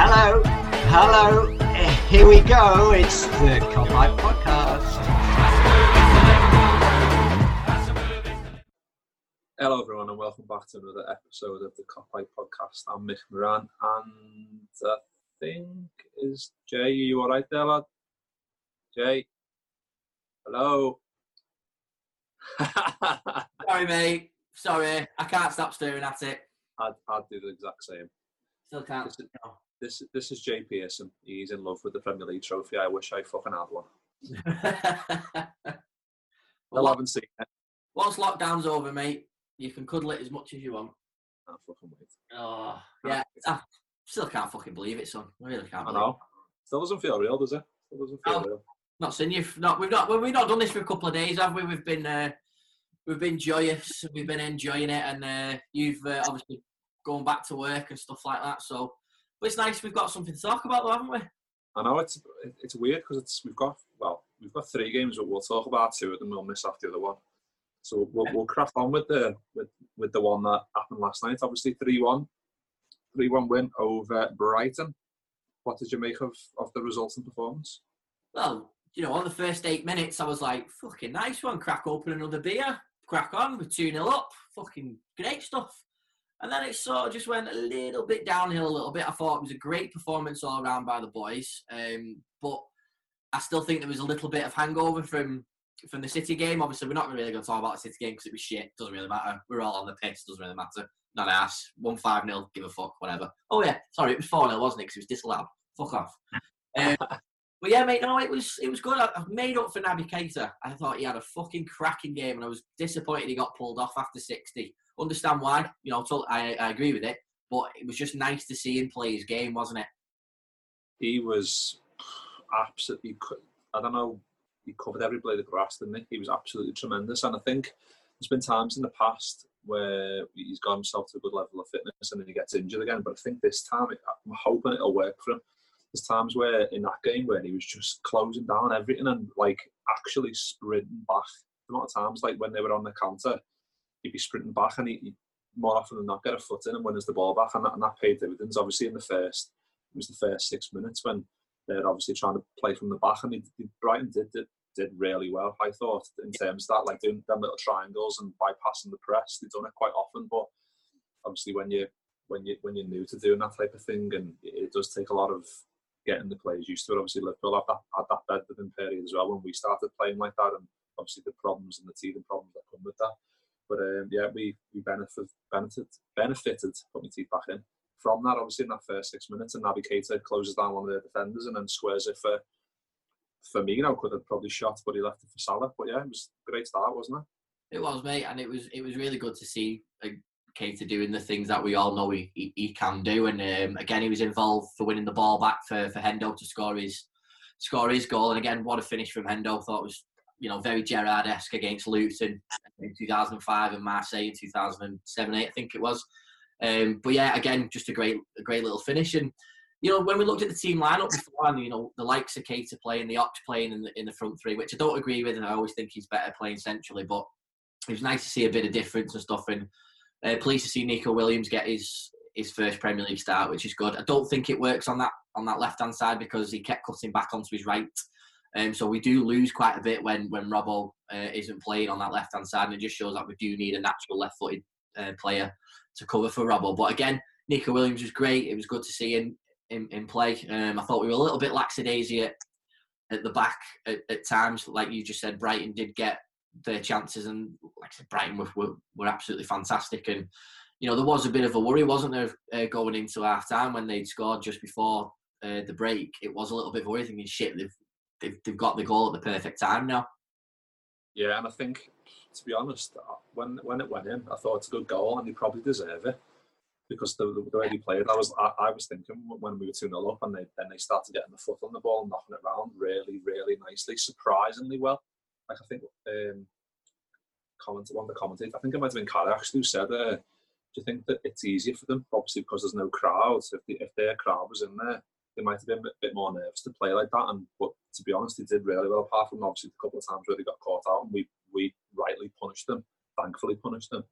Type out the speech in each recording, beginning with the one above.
Hello, hello. Eh, Here we go. It's the Kopite Podcast. Hello, everyone, and welcome back to another episode of the Kopite Podcast. I'm Mick Moran, and I think is Jay. Are you all right there, lad? Jay, hello. Sorry, mate. Sorry, I can't stop staring at it. I'd I'd do the exact same. Still can't. This is, this, this is Jay Pearson. He's in love with the Premier League trophy. I wish I fucking had one. I haven't seen it. once lockdown's over, mate, you can cuddle it as much as you want. I fucking wait. Oh, yeah. I still can't fucking believe it, son. I really can't. I know. Still doesn't feel real, does it? Still doesn't feel No. real. Not seen you. Not we've not. We've not done this for a couple of days, have we? We've been. Uh, we've been joyous. We've been enjoying it, and uh, you've uh, obviously gone back to work and stuff like that. So, but it's nice we've got something to talk about, though, haven't we? I know it's it's weird because it's we've got well we've got three games, but we'll talk about two of them. We'll miss off the other one. So we'll, we'll crack on with the with, with the one that happened last night. Obviously, three one, three one win over Brighton. What did you make of, of the results and performance? Well, you know, on the first eight minutes, I was like, fucking nice one. Crack open another beer. Crack on. We're 2 0 up. Fucking great stuff. And then it sort of just went a little bit downhill a little bit. I thought it was a great performance all around by the boys. Um, but I still think there was a little bit of hangover from from the City game. Obviously, we're not really going to talk about the City game because it was shit. Doesn't really matter. We're all on the piss. Doesn't really matter. Not ass. 1 5 0. Give a fuck. Whatever. Oh, yeah. Sorry, it was 4 0, wasn't it? Because it was disallowed. Fuck off. Um, but yeah, mate, no, it was it was good. I, I've made up for Naby Keita. I thought he had a fucking cracking game, and I was disappointed he got pulled off after 60. Understand why? You know, tot- I, I agree with it, but it was just nice to see him play his game, wasn't it? He was absolutely. I don't know. He covered every blade of grass, didn't he? He was absolutely tremendous, and I think there's been times in the past where he's got himself to a good level of fitness and then he gets injured again. But I think this time, I'm hoping it'll work for him. There's times where in that game where he was just closing down everything and like actually sprinting back. The amount of times like when they were on the counter, he'd be sprinting back and he, he more often than not get a foot in and wins the ball back, and that, and that paid dividends. Obviously, in the first, it was the first six minutes when they're obviously trying to play from the back, and he, he, Brighton did, did did really well. I thought in terms of that, like doing them little triangles and bypassing the press, they've done it quite often. But obviously, when you when you when you're new to doing that type of thing, and it, it does take a lot of getting the players used to it. Obviously, Liverpool had that had that bed within period as well when we started playing like that, and obviously the problems and the teething problems that come with that. But um, yeah, we we benefited benefited benefited put my teeth back in from that. Obviously, in that first six minutes, and Keita closes down one of the defenders and then squares it for Firmino. Could have probably shot, but he left it for Salah. But yeah, it was a great start, wasn't it? It was, mate, and it was it was really good to see uh, Keita doing the things that we all know he, he, he can do. And um, again, he was involved for winning the ball back for, for Hendo to score his score his goal. And again, what a finish from Hendo! Thought was you know very Gerrard-esque against Luton in 2005 and Marseille in 2007, 8, I think it was. Um, but yeah, again, just a great a great little finish. And you know, when we looked at the team lineup before, and you know, the likes of Keita playing, the Ox playing in the in the front three, which I don't agree with, and I always think he's better playing centrally, but it was nice to see a bit of difference and stuff. And uh, pleased to see Neco Williams get his his first Premier League start, which is good. I don't think it works on that on that left hand side because he kept cutting back onto his right. Um, so we do lose quite a bit when when Robbo uh, isn't playing on that left hand side, and it just shows that we do need a natural left footed uh, player to cover for Robbo. But again, Neco Williams was great. It was good to see him in, in play. Um, I thought we were a little bit lackadaisy at, at the back at, at times. Like you just said, Brighton did get their chances, and like I said, Brighton were, were, were absolutely fantastic. And you know, there was a bit of a worry, wasn't there, uh, going into half time when they'd scored just before uh, the break? It was a little bit worrying, thinking, shit, they've, they've they've got the goal at the perfect time now. Yeah, and I think, to be honest, uh, when when it went in, I thought it's a good goal, and they probably deserve it. because the, the way he played, I was I, I was thinking when we were two 0 up, and they, then they started getting the foot on the ball and knocking it around really, really nicely, surprisingly well. Like I think um, comment one of the commentators, I think it might have been Carl actually who said, uh, "Do you think that it's easier for them, obviously because there's no crowds? If the, if their crowd was in there, they might have been a bit, more nervous to play like that." And but to be honest, they did really well. Apart from obviously a couple of times where they got caught out, and we we rightly punished them, thankfully punished them.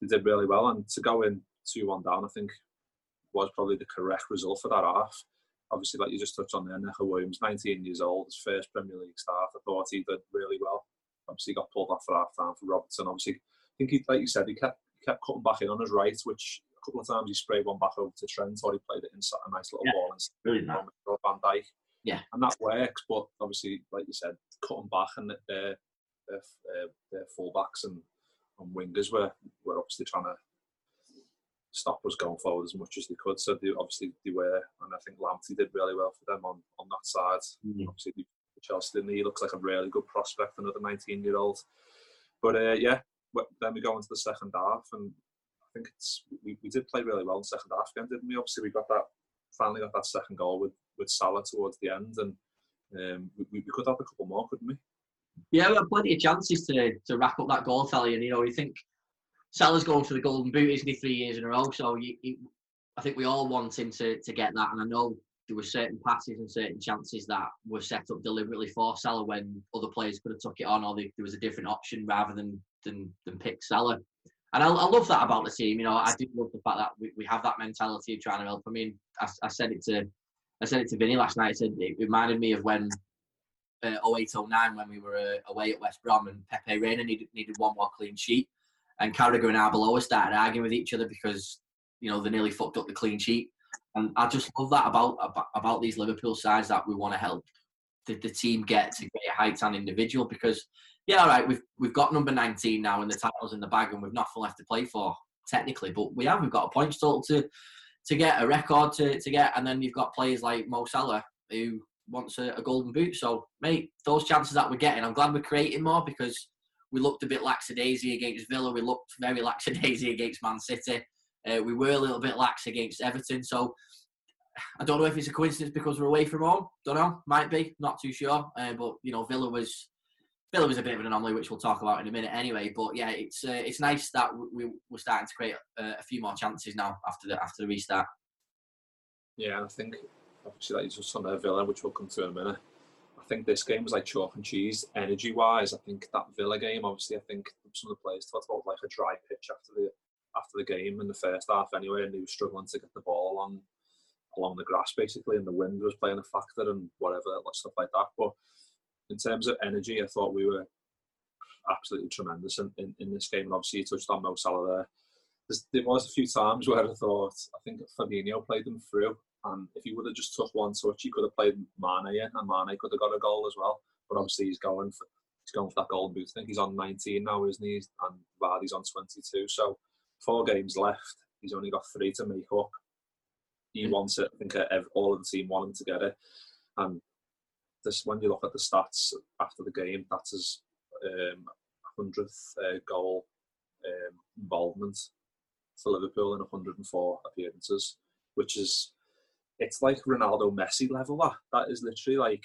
They did really well, and to go in two one down, I think was probably the correct result for that half. Obviously, like you just touched on there, Neco Williams, 19 years old, his first Premier League start. I thought he did really well. Obviously, got pulled off for half time for Robertson. Obviously, I think he, like you said, he kept kept cutting back in on his right, which a couple of times he sprayed one back over to Trent, or he played it inside a nice little yeah, ball and really nice. Van Dijk. Yeah, and that works. But obviously, like you said, cutting back and their their, uh, their fullbacks and, and wingers were were obviously trying to stop us going forward as much as they could. So they, obviously they were, and I think Lamptey did really well for them on, on that side. Mm-hmm. Obviously Chelsea didn't he? looks like a really good prospect, another 19 year old. But uh, yeah, then we go into the second half, and think it's we, we did play really well in the second half again, didn't we? Obviously we got that finally got that second goal with with Salah towards the end, and um, we, we could have a couple more, couldn't we? Yeah, we had plenty of chances to to wrap up that goal tally, and you know you think Salah's going for the golden boot, isn't he, three years in a row? So you, you, I think we all want him to, to get that. And I know there were certain passes and certain chances that were set up deliberately for Salah when other players could have took it on, or they, there was a different option rather than than, than pick Salah. And I, I, love that about the team. You know, I do love the fact that we, we have that mentality of trying to help. I mean, I, I said it to I said it to Vinny last night. I said it reminded me of when uh, 0809 when we were uh, away at West Brom and Pepe Reina needed needed one more clean sheet and Carragher and Arbeloa started arguing with each other because you know they nearly fucked up the clean sheet. And I just love that about about, about these Liverpool sides that we want to help the, the team get to greater heights and individual because yeah, all right, we've we've got number 19 now and the title's in the bag and we've nothing left to play for technically, but we have we've got a points total to to get a record to, to get, and then you've got players like Mo Salah who wants a, a golden boot. So, mate, those chances that we're getting, I'm glad we're creating more because we looked a bit lackadaisy against Villa. We looked very lackadaisy against Man City. Uh, we were a little bit lax against Everton. So I don't know if it's a coincidence because we're away from home. Don't know. Might be. Not too sure. Uh, but you know, Villa was Villa was a bit of an anomaly, which we'll talk about in a minute anyway. But yeah, it's uh, it's nice that we, we're starting to create uh, a few more chances now after the after the restart. Yeah, I think obviously that is just on Villa, which we'll come to in a minute. I think this game was like chalk and cheese energy wise. I think that Villa game, obviously, I think some of the players talked about like a dry pitch after the after the game in the first half anyway, and they were struggling to get the ball along along the grass basically, and the wind was playing a factor and whatever stuff like that. But in terms of energy, I thought we were absolutely tremendous in, in, in this game. And obviously, you touched on Mo Salah there. There's, there was a few times where I thought I think Fabinho played them through and if he would have just took one touch, he could have played Mane in, and Mane could have got a goal as well. But obviously, he's going for he's going for that golden boot. I think he's on 19 now, isn't he? And Vardy's on 22. So four games left. He's only got three to make up. He wants it. I think all of the team want him to get it. And this, when you look at the stats after the game, that's his um, 100th uh, goal um, involvement for Liverpool in 104 appearances, which is it's like Ronaldo Messi level. That that is literally like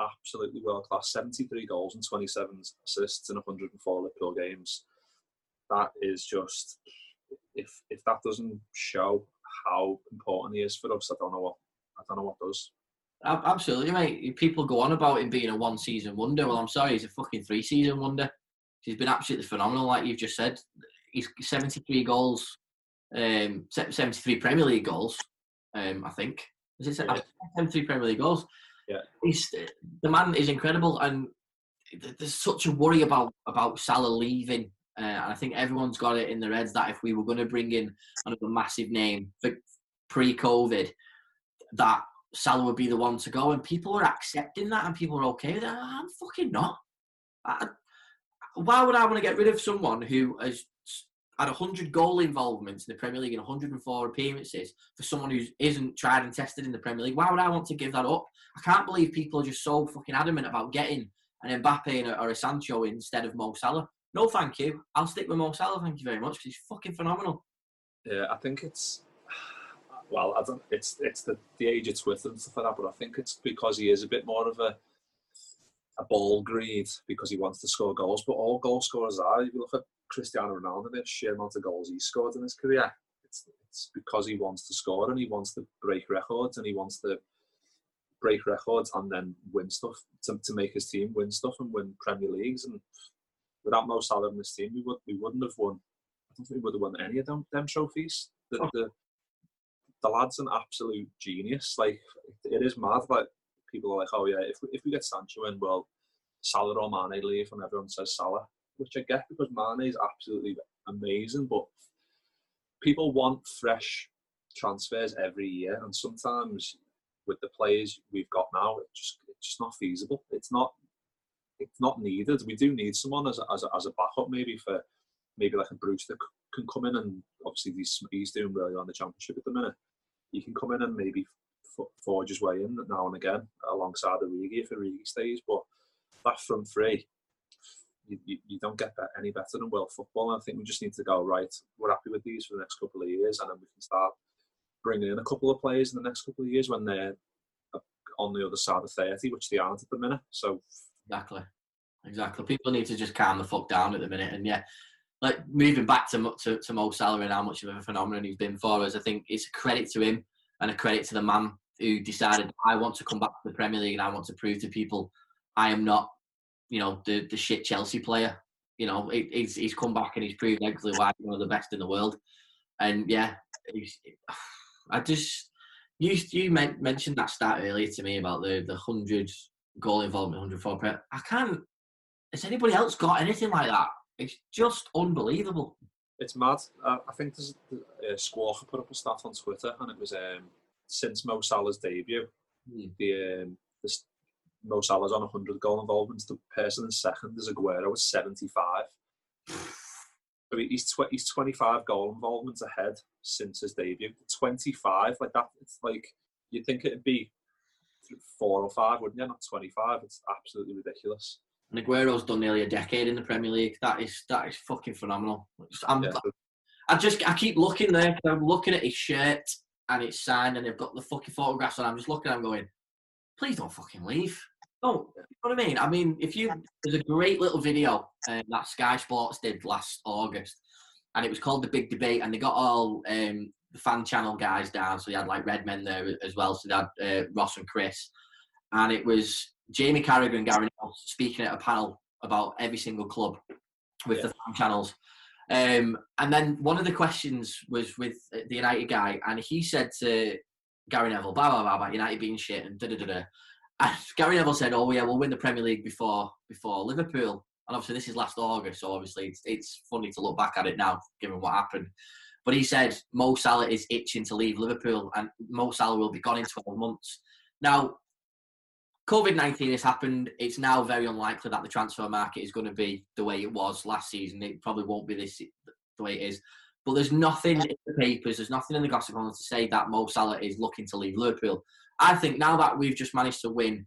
absolutely world class. Seventy three goals and twenty seven assists in one hundred and four Liverpool games. That is just if if that doesn't show how important he is for us, I don't know what I don't know what does. Absolutely, mate. People go on about him being a one season wonder. Well, I'm sorry, he's a fucking three season wonder. He's been absolutely phenomenal, like you've just said. He's 73 goals, um, 73 Premier League goals, um, I think. Is it yeah. 73 Premier League goals? Yeah. He's, the man is incredible, and there's such a worry about about Salah leaving. Uh, and I think everyone's got it in their heads that if we were going to bring in another massive name for pre-COVID, that Salah would be the one to go, and people are accepting that, and people are okay with that. I'm fucking not. I, why would I want to get rid of someone who has had 100 goal involvements in the Premier League and 104 appearances for someone who isn't tried and tested in the Premier League. Why would I want to give that up? I can't believe people are just so fucking adamant about getting an Mbappe or a Sancho instead of Mo Salah. No, thank you. I'll stick with Mo Salah, thank you very much, because he's fucking phenomenal. Yeah, I think it's well, I don't. It's it's the the age of Twitter and stuff like that, but I think it's because he is a bit more of a a ball greed because he wants to score goals. But all goal scorers are. If you look at Cristiano Ronaldo, the sheer amount of goals he scored in his career, it's it's because he wants to score and he wants to break records and he wants to break records and then win stuff to, to make his team win stuff and win Premier Leagues. And without Mo Salah in this team, we would we wouldn't have won. I don't think we would have won any of them, them trophies. The, oh. the the lad's an absolute genius. Like it is mad. Like people are like, oh yeah, if we, if we get Sancho in, well, Salah or Mane leave, and everyone says Salah, which I get because Mane is absolutely amazing. But people want fresh transfers every year, and sometimes with the players we've got now, it's just it's just not feasible. It's not it's not needed. We do need someone as a, as a, as a backup, maybe for maybe like a Brewster that can come in and obviously he's, he's doing really well in the championship at the minute. He can come in and maybe forge his way in now and again alongside Origi if Origi stays. But that front three, you, you, you don't get that any better than world football. I think we just need to go right. We're happy with these for the next couple of years, and then we can start bringing in a couple of players in the next couple of years when they're uh, on the other side of thirty, which they aren't at the minute. So exactly, exactly. People need to just calm the fuck down at the minute, and yeah, like moving back to, to, to Mo Salah and how much of a phenomenon he's been for us, I think it's a credit to him and a credit to the man who decided I want to come back to the Premier League and I want to prove to people I am not, you know, the, the shit Chelsea player. You know, he's, he's come back and he's proved exactly why he's one of the best in the world. And yeah, I just you you mentioned that stat earlier to me about the the hundred goal involvement, hundred four. I can't. Has anybody else got anything like that? It's just unbelievable. It's mad. Uh, I think there's uh, Squawka put up a stat on Twitter, and it was um, since Mo Salah's debut, mm. the, um, the Mo Salah's on 100 goal involvements. The person in second is Aguero with 75. I mean, he's tw- he's 25 goal involvements ahead since his debut. 25 like that. It's like you'd think it'd be four or five, wouldn't you? Not 25. It's absolutely ridiculous. And Aguero's done nearly a decade in the Premier League. That is that is fucking phenomenal. I'm, yeah. I just I keep looking there. I'm looking at his shirt and it's signed, and they've got the fucking photographs, and I'm just looking. I'm going, please don't fucking leave. No, you know what I mean? I mean, if you there's a great little video um, that Sky Sports did last August, and it was called the Big Debate, and they got all um, the fan channel guys down. So they had like Redmen there as well. So they had uh, Ross and Chris, and it was Jamie Carragher and Gary Neville speaking at a panel about every single club with yeah. the fan channels. Um, and then one of the questions was with the United guy, and he said to Gary Neville, blah, blah, blah, about United being shit and da da da da. And Gary Neville said, oh, yeah, we'll win the Premier League before before Liverpool. And obviously, this is last August, so obviously, it's, it's funny to look back at it now, given what happened. But he said Mo Salah is itching to leave Liverpool, and Mo Salah will be gone in 12 months. Now, COVID 19 has happened. It's now very unlikely that the transfer market is going to be the way it was last season. It probably won't be this the way it is. But there's nothing in the papers, there's nothing in the gossip column to say that Mo Salah is looking to leave Liverpool. I think now that we've just managed to win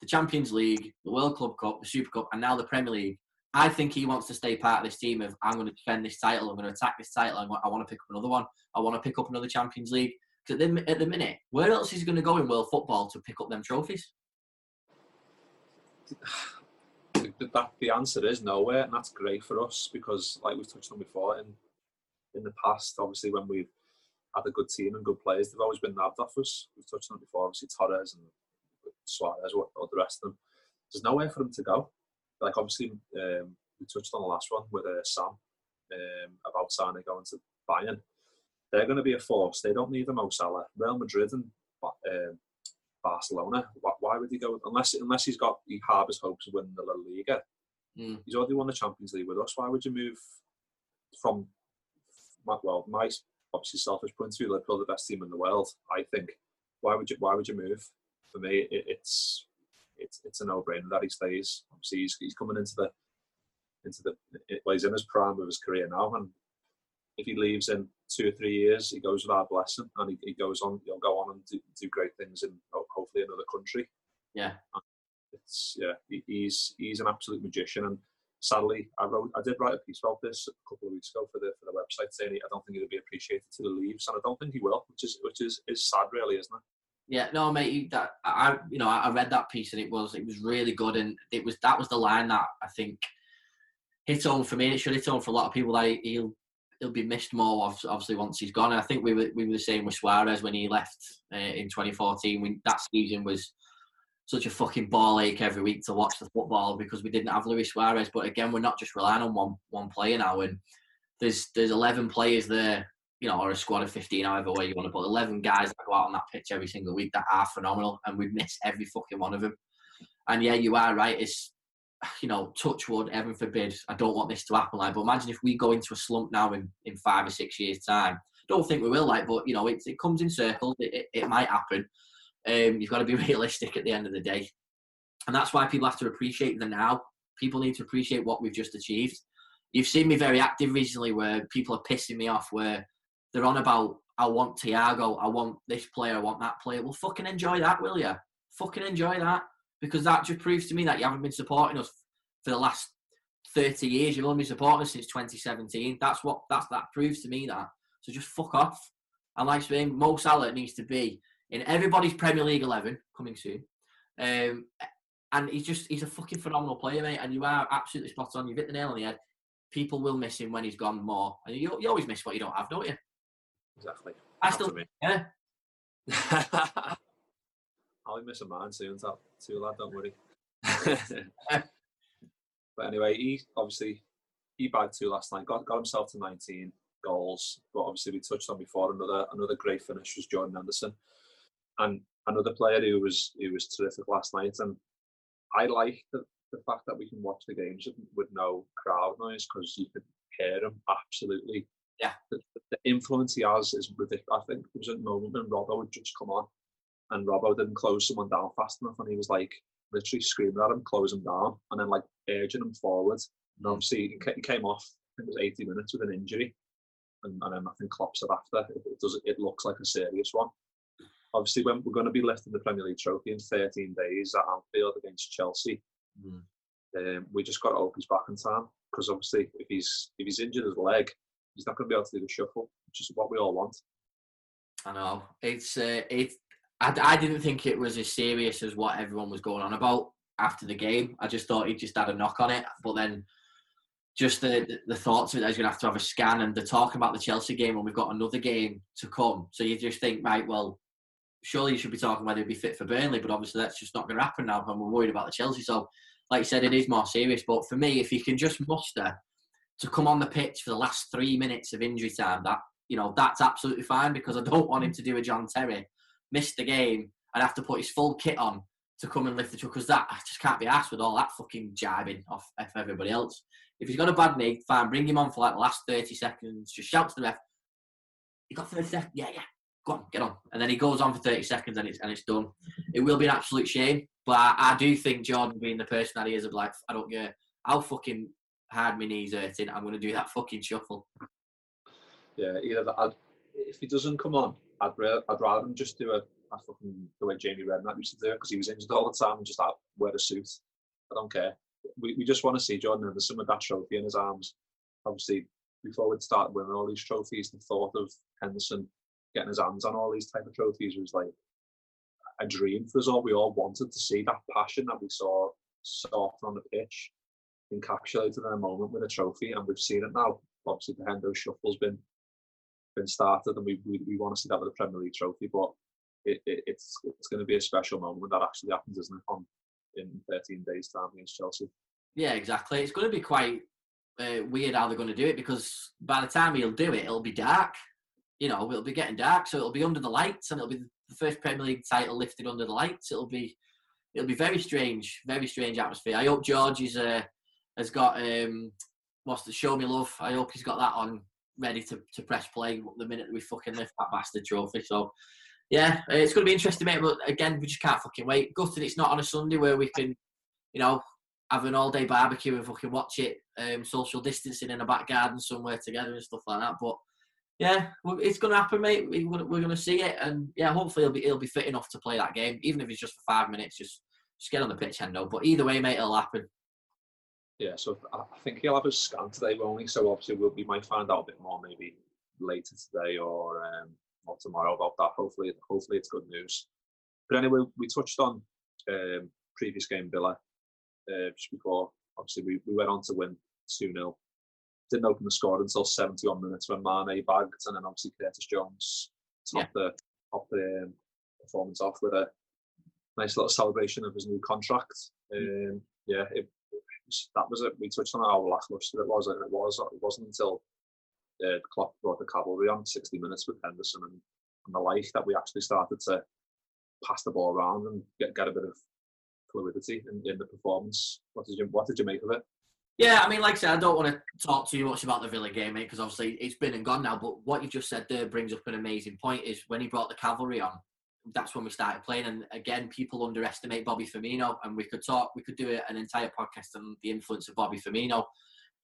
the Champions League, the World Club Cup, the Super Cup, and now the Premier League, I think he wants to stay part of this team of I'm going to defend this title, I'm going to attack this title, I want to pick up another one, I want to pick up another Champions League. Because at the, at the minute, where else is he going to go in world football to pick up them trophies? the answer is nowhere, and that's great for us because, like we've touched on before, in in the past, obviously when we've had a good team and good players, they've always been nabbed off us. We've touched on it before, obviously Torres and Suarez, or, or the rest of them. There's nowhere for them to go. Like obviously, um, we touched on the last one with uh, Sam um, about Sane going to Bayern. They're going to be a force. They don't need a Mo Salah. Real Madrid and um, Barcelona. Why, why, would he go unless unless he's got he harbours hopes of winning the La Liga? Mm. He's already won the Champions League with us. Why would you move from well, my obviously selfish point of view, Liverpool are the best team in the world. I think. Why would you Why would you move? For me, it, it's it's it's a no brainer that he stays. Obviously, he's, he's coming into the into the well, he's in his prime of his career now, and if he leaves in two or three years, he goes with our blessing, and he, he goes on. He'll go on and do, do great things in hopefully another country. Yeah, it's yeah. He, he's he's an absolute magician, and sadly, I wrote, I did write a piece about this a couple of weeks ago for the for the website saying I don't think it'll be appreciated to the leaves, and I don't think he will, which is which is is sad, really, isn't it? Yeah, no, mate. You, That I, you know, I read that piece and it was it was really good, and it was that was the line that I think hit home for me. It should hit home for a lot of people that he'll he'll be missed more obviously once he's gone. And I think we were we were the same with Suarez when he left uh, in 2014. When that season was such a fucking ball ache every week to watch the football because we didn't have Luis Suarez. But again, we're not just relying on one one player now, and there's there's 11 players there you know, or a squad of 15, however way you want to put 11 guys that go out on that pitch every single week that are phenomenal, and we miss every fucking one of them. And yeah, you are right. It's, you know, touch wood, heaven forbid, I don't want this to happen. Like, but imagine if we go into a slump now in, in five or six years' time. Don't think we will, like, but you know, it, it comes in circles. It, it, it might happen. Um, you've got to be realistic at the end of the day, and that's why people have to appreciate the now. People need to appreciate what we've just achieved. You've seen me very active recently, where people are pissing me off, where they're on about I want Thiago, I want this player, I want that player. Well, fucking enjoy that, will you? Fucking enjoy that because that just proves to me that you haven't been supporting us for the last 30 years. You've only been supporting us since 2017. That's what that's that proves to me that. So just fuck off. And like saying, Mo Salah needs to be in everybody's Premier League 11 coming soon. Um, and he's just he's a fucking phenomenal player, mate. And you are absolutely spot on. You've hit the nail on the head. People will miss him when he's gone more, and you, you always miss what you don't have, don't you? Exactly. I still, yeah. I'll miss a man soon, too, too lad, don't worry. but anyway, he obviously he bagged two last night, got, got himself to 19 goals. But obviously, we touched on before another another great finish was Jordan Henderson, and another player who was who was terrific last night. And I like the, the fact that we can watch the games with no crowd noise because you can hear them absolutely yeah, the, the, influence he has is ridiculous. I think there was a moment when Robbo had just come on, and Robbo didn't close someone down fast enough, and he was like literally screaming at him, close him down, and then like urging him forward. And obviously he came off. I think it was 80 minutes with an injury, and, and then I think Klopp said after it, it does it looks like a serious one. Obviously, when we're going to be lifting the Premier League trophy in 13 days at Anfield against Chelsea, mm. um, we just got to hope he's back in time because obviously if he's if he's injured his leg, he's not going to be able to do the shuffle, which is what we all want. I know it's uh, it. I, I didn't think it was as serious as what everyone was going on about after the game. I just thought he just had a knock on it, but then just the the thoughts of it he's going to have to have a scan and they're talking about the Chelsea game and we've got another game to come. So you just think, right, well, surely you should be talking whether he'd be fit for Burnley, but obviously that's just not going to happen now, and we're worried about the Chelsea. So, like I said, it is more serious. But for me, if you can just muster to come on the pitch for the last three minutes of injury time, that you know that's absolutely fine because I don't want him to do a John Terry, miss the game, and have to put his full kit on to come and lift the truck because that I just can't be asked with all that fucking jibing off, off everybody else. If he's got a bad knee, fine, bring him on for like the last 30 seconds, just shout to the ref, you got 30 seconds? Yeah, yeah, go on, get on. And then he goes on for 30 seconds and it's, and it's done. It will be an absolute shame, but I, I do think Jordan being the person that he is of like, I don't care how fucking hard my knees hurting, I'm going to do that fucking shuffle. Yeah, either that. I'd, if he doesn't come on, I'd, I'd rather him just do a, fucking the way Jamie Redknapp used to do because he was injured all the time and just have, wear a suit. I don't care. We, we just want to see Jordan Henderson with that trophy in his arms. Obviously, before we'd start winning all these trophies, the thought of Henderson getting his hands on all these type of trophies was like a dream for us all. We all wanted to see that passion that we saw saw on the pitch encapsulated in a moment with a trophy, and we've seen it now. Obviously, the Hendo shuffle's been been started, and we we, we want to see that with a Premier League trophy. But it, it, it's it's going to be a special moment when that actually happens, isn't it? On in 13 days' time against Chelsea. Yeah, exactly. It's going to be quite uh, weird how they're going to do it because by the time he'll do it, it'll be dark. You know, it'll be getting dark, so it'll be under the lights, and it'll be the first Premier League title lifted under the lights. It'll be it'll be very strange, very strange atmosphere. I hope George is uh, has got um, what's the show me love. I hope he's got that on ready to, to press play the minute we fucking lift that bastard trophy. So yeah, it's going to be interesting, mate. But again, we just can't fucking wait. Gutted it's not on a Sunday where we can, you know, have an all day barbecue and fucking watch it, um, social distancing in a back garden somewhere together and stuff like that. But yeah, it's going to happen, mate. We're going to see it, and yeah, hopefully he'll be he'll be fit enough to play that game, even if it's just for five minutes. Just just get on the pitch, Hendo. But either way, mate, it'll happen. Yeah, so I think he'll have a scan today only. So obviously we'll, we might find out a bit more maybe later today or um, or tomorrow about that. Hopefully, hopefully it's good news. But anyway, we touched on um, previous game Villa uh, just before. Obviously, we, we went on to win two 0 Didn't open the score until 71 minutes when Mane bagged, and then obviously Curtis Jones topped yeah. the top the um, performance off with a nice little celebration of his new contract. Mm. Um, yeah, it, that was it. We touched on how lackluster it was, and it was. It wasn't until uh, the Klopp brought the cavalry on 60 minutes with Henderson and, and the like that we actually started to pass the ball around and get, get a bit of fluidity in, in the performance. What did you What did you make of it? Yeah, I mean, like I said, I don't want to talk too much about the Villa game, mate, because obviously it's been and gone now. But what you've just said there brings up an amazing point. Is when he brought the cavalry on, that's when we started playing. And again, people underestimate Bobby Firmino, and we could talk, we could do an entire podcast on the influence of Bobby Firmino.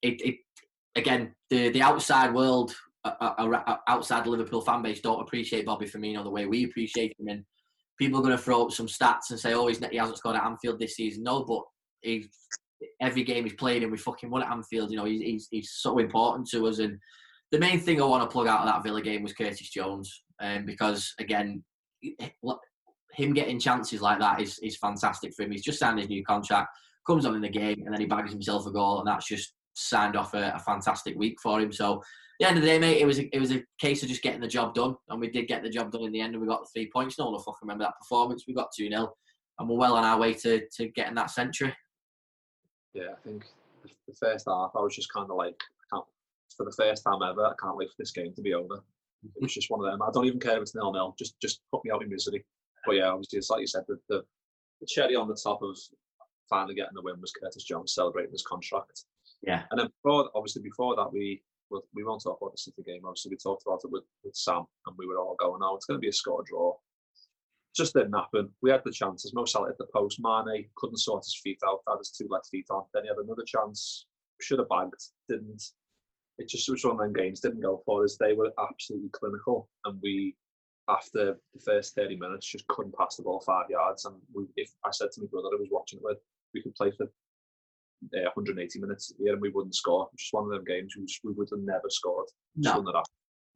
It, it again, the the outside world, uh, uh, outside the Liverpool fan base, don't appreciate Bobby Firmino the way we appreciate him. And people are going to throw up some stats and say, "Oh, he's, he hasn't scored at Anfield this season." No, but he, every game he's played and we fucking won at Anfield. You know, he's, he's, he's so important to us. And the main thing I want to plug out of that Villa game was Curtis Jones, um, because again, him getting chances like that is, is fantastic for him. He's just signed his new contract, comes on in the game, and then he bags himself a goal, and that's just signed off a, a fantastic week for him. So, the end of the day, mate, it was a, it was a case of just getting the job done, and we did get the job done in the end, and we got the three points. No one will fucking remember that performance. We got two 0 and we're well on our way to to getting that century. Yeah, I think the first half, I was just kind of like, for the first time ever, I can't wait for this game to be over. It was just one of them. I don't even care if it's nil nil. Just just put me out in misery. But yeah, obviously, it's like you said, the, the, the cherry on the top of finally getting the win was Curtis Jones celebrating his contract. Yeah. And then before, obviously, before that, we well, we won't talk about the City game. Obviously, we talked about it with, with Sam, and we were all going, "Oh, it's going to be a score draw." Just didn't happen. We had the chances. Mo Salah hit the post. Mane couldn't sort his feet out. Had his two left feet on. Then he had another chance. Should have bagged. Didn't it just was one of them games didn't go for us. They were absolutely clinical, and we, after the first thirty minutes, just couldn't pass the ball five yards. And we, if I said to my brother I was watching it with, we could play for uh, 180 minutes here and we wouldn't score. Just one of them games we, just, we would have never scored. No.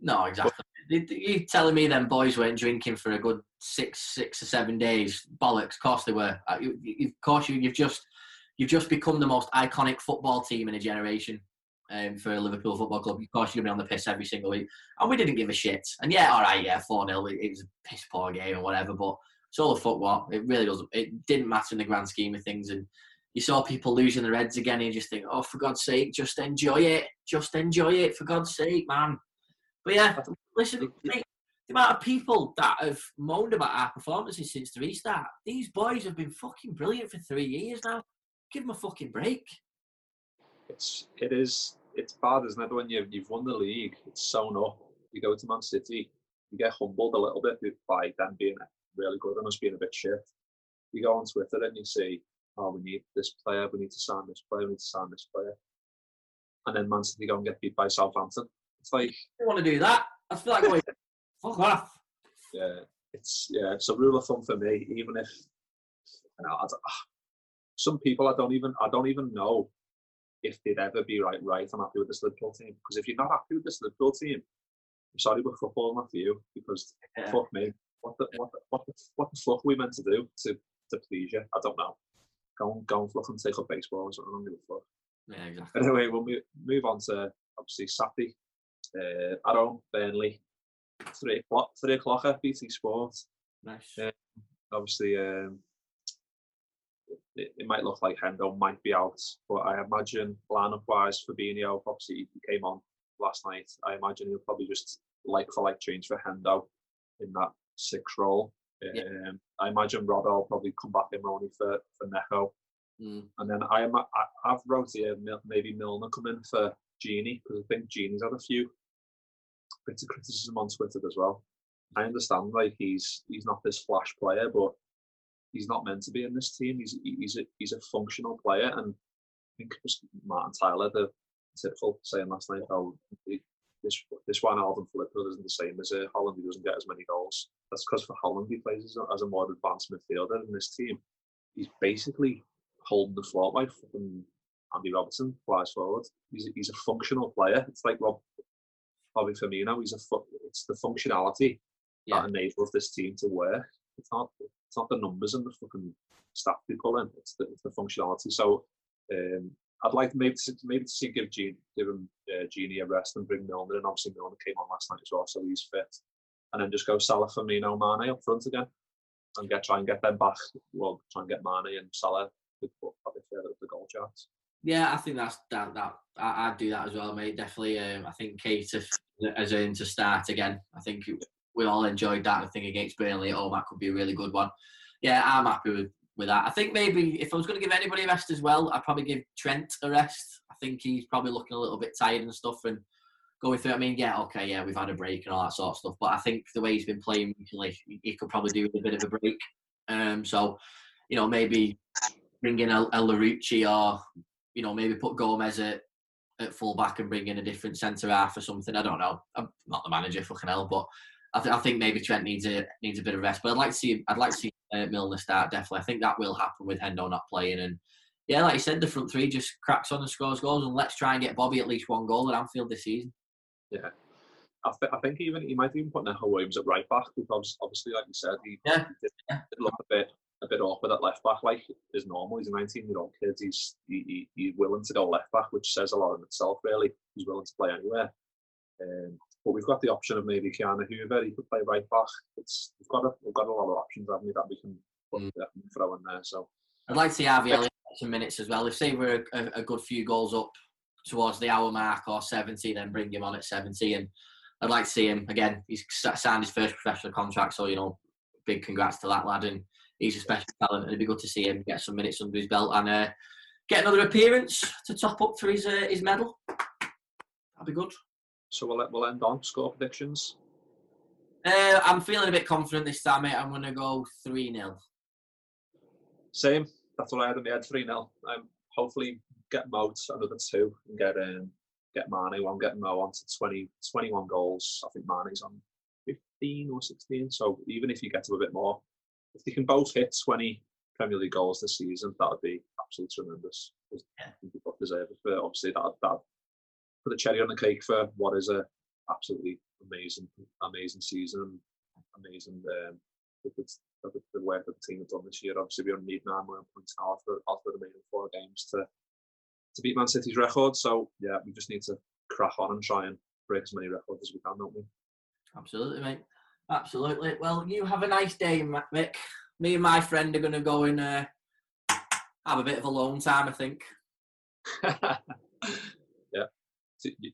No, exactly. But, you telling me them boys weren't drinking for a good six, six or seven days? Bollocks! Of course they were. Uh, of course you, you've just you've just become the most iconic football team in a generation um, for Liverpool Football Club. Of course, you're going to be on the piss every single week. And we didn't give a shit. And yeah, all right, yeah, 4 0. It, it, was a piss poor game or whatever, but it's all a football. It really doesn't. It didn't matter in the grand scheme of things. And you saw people losing their heads again, and you just think, oh, for God's sake, just enjoy it. Just enjoy it, for God's sake, man. But yeah, listen, mate, the amount of people that have moaned about our performances since the restart, these boys have been fucking brilliant for three years now. Give them a fucking break it's it is it's bad, isn't it? When you've you've won the league, it's sewn up. You go to Man City, you get humbled a little bit by them being really good and us being a bit shit. You go on Twitter and you see, oh, we need this player, we need to sign this player, we need to sign this player, and then Man City go and get beat by Southampton. It's like you want to do that. I feel like going fuck off. Yeah, it's yeah, it's a rule of thumb for me. Even if you know, some people I don't even I don't even know if they'd ever be right, right, I'm happy with this Liverpool team. Because if you're not happy with this Liverpool team, I'm sorry, but football not for you. Because yeah. fuck me, what the what the, what the what the fuck are we meant to do to to please you? I don't know. Go and go and fuck and take up baseball or something. I don't give a fuck. Yeah, exactly. Anyway, we'll move, move on to obviously Saturday. Uh, at home, Burnley, three o'clock, three o'clock at BT Sport. Nice. Uh, obviously, um, it, it, might look like Hendo might be out, but I imagine lineup wise, Fabinho obviously he came on last night. I imagine he'll probably just like for like change for Hendo in that six role. Yeah. Um, I imagine Robbo will probably come back in only for for Neco. Mm. And then I, am, I I've wrote here maybe Milner come in for Gini because I think Gini's had a few bits of criticism on Twitter as well. I understand like he's he's not this flash player, but he's not meant to be in this team. He's he's a he's a functional player, and I think it was Martin Tyler, the typical saying last night, "Oh, this this one Alvin Filippo isn't the same as uh, Holland. He doesn't get as many goals. That's because for Holland he plays as a, as a more advanced midfielder in this team. He's basically holding the fort by fucking Andy Robertson flies forward. He's, he's a functional player. It's like Rob Bobby Firmino. He's a fu- it's the functionality Yeah. that enables this team to work. It's not it's not the numbers and the fucking stuff pull in. It's the, it's the functionality. So um, I'd like maybe to, maybe to see give Gini, give him uh, Gini a rest and bring Milner. And obviously Milner came on last night as well, so he's fit. And then just go Salah, Firmino, Mane up front again, and get try and get them back. Well, try and get Mane and Salah put probably further up the goal charts. Yeah, I think that's that. That I, I'd do that as well, mate. Definitely. Um, I think Kate as in to start again. I think we all enjoyed that. I think against Burnley at home that could be a really good one. Yeah, I'm happy with with that. I think maybe if I was going to give anybody a rest as well, I'd probably give Trent a rest. I think he's probably looking a little bit tired and stuff and going through. I mean, yeah, okay, yeah, we've had a break and all that sort of stuff, but I think the way he's been playing recently, he could probably do with a bit of a break. Um, so you know, maybe bring in El Larouci or you know, maybe put Gomez at, at full back and bring in a different centre half or something. I don't know. I'm not the manager, fucking hell, but I, th- I think maybe Trent needs a needs a bit of rest. But I'd like to see I'd like to see uh, Milner start definitely. I think that will happen with Hendo not playing and. Yeah, like you said, the front three just cracks on and scores goals, and let's try and get Bobby at least one goal at Anfield this season. Yeah, I, th- I think even he might even put Neil Williams at right back because obviously, like you said, he, Yeah. did, did look a bit a bit awkward at left back, like is normal. He's a 19 year old kid. He's he, he, he's willing to go left back, which says a lot in itself. Really, he's willing to play anywhere. Um, but we've got the option of maybe Ki-Jana Hoever. He could play right back. It's we've got a we've got a lot of options, haven't we, that we can put, Mm. that we throw in there. So I'd like to see Harvey Elliott get some minutes as well. If say we're a, a, good few goals up towards the hour mark or 70, then bring him on at 70. And I'd like to see him again. He's signed his first professional contract, so you know, big congrats to that lad. And he's a special talent, and it'd be good to see him get some minutes under his belt and uh, get another appearance to top up for his uh, his medal. That'd be good. So we'll we'll end on score predictions. Uh, I'm feeling a bit confident this time, mate. I'm going to go 3 0. Same. That's what I had in my head. Three 0 Um, hopefully get Mo to another two and get um, get Mane one, get Mo on to 20, 21 goals. I think Mane's on fifteen or sixteen. So even if you get to a bit more, if they can both hit twenty Premier League goals this season, that would be absolutely tremendous. I think they both deserve it. For obviously that that put the cherry on the cake for what is a absolutely amazing, amazing season, and amazing um, the, the, the, the work that the team have done this year. Obviously, we only need nine more points now after, after the remaining four games to to beat Man City's record. So yeah, we just need to crack on and try and break as many records as we can, don't we? Absolutely, mate. Absolutely. Well, you have a nice day, Mick. Me and my friend are going to go and uh, have a bit of alone time, I think.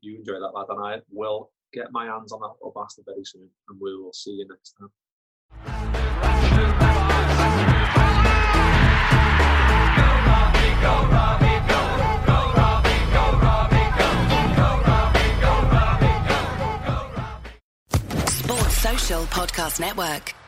you enjoy that, lad, and I will get my hands on that little bastard very soon, and we will see you next time. Sports Social Podcast Network.